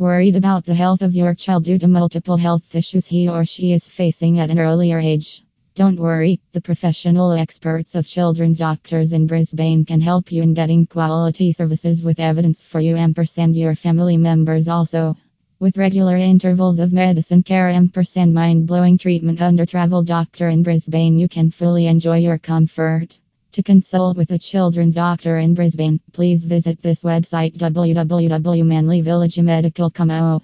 Worried about the health of your child due to multiple health issues he or she is facing at an earlier age? Don't worry, the professional experts of children's doctors in Brisbane can help you in getting quality services with evidence for you and your family members also. With regular intervals of medicine care and mind blowing treatment under Travel Doctor in Brisbane, you can fully enjoy your comfort. To consult with a children's doctor in Brisbane, please visit this website www.manlyvillagemedical.com.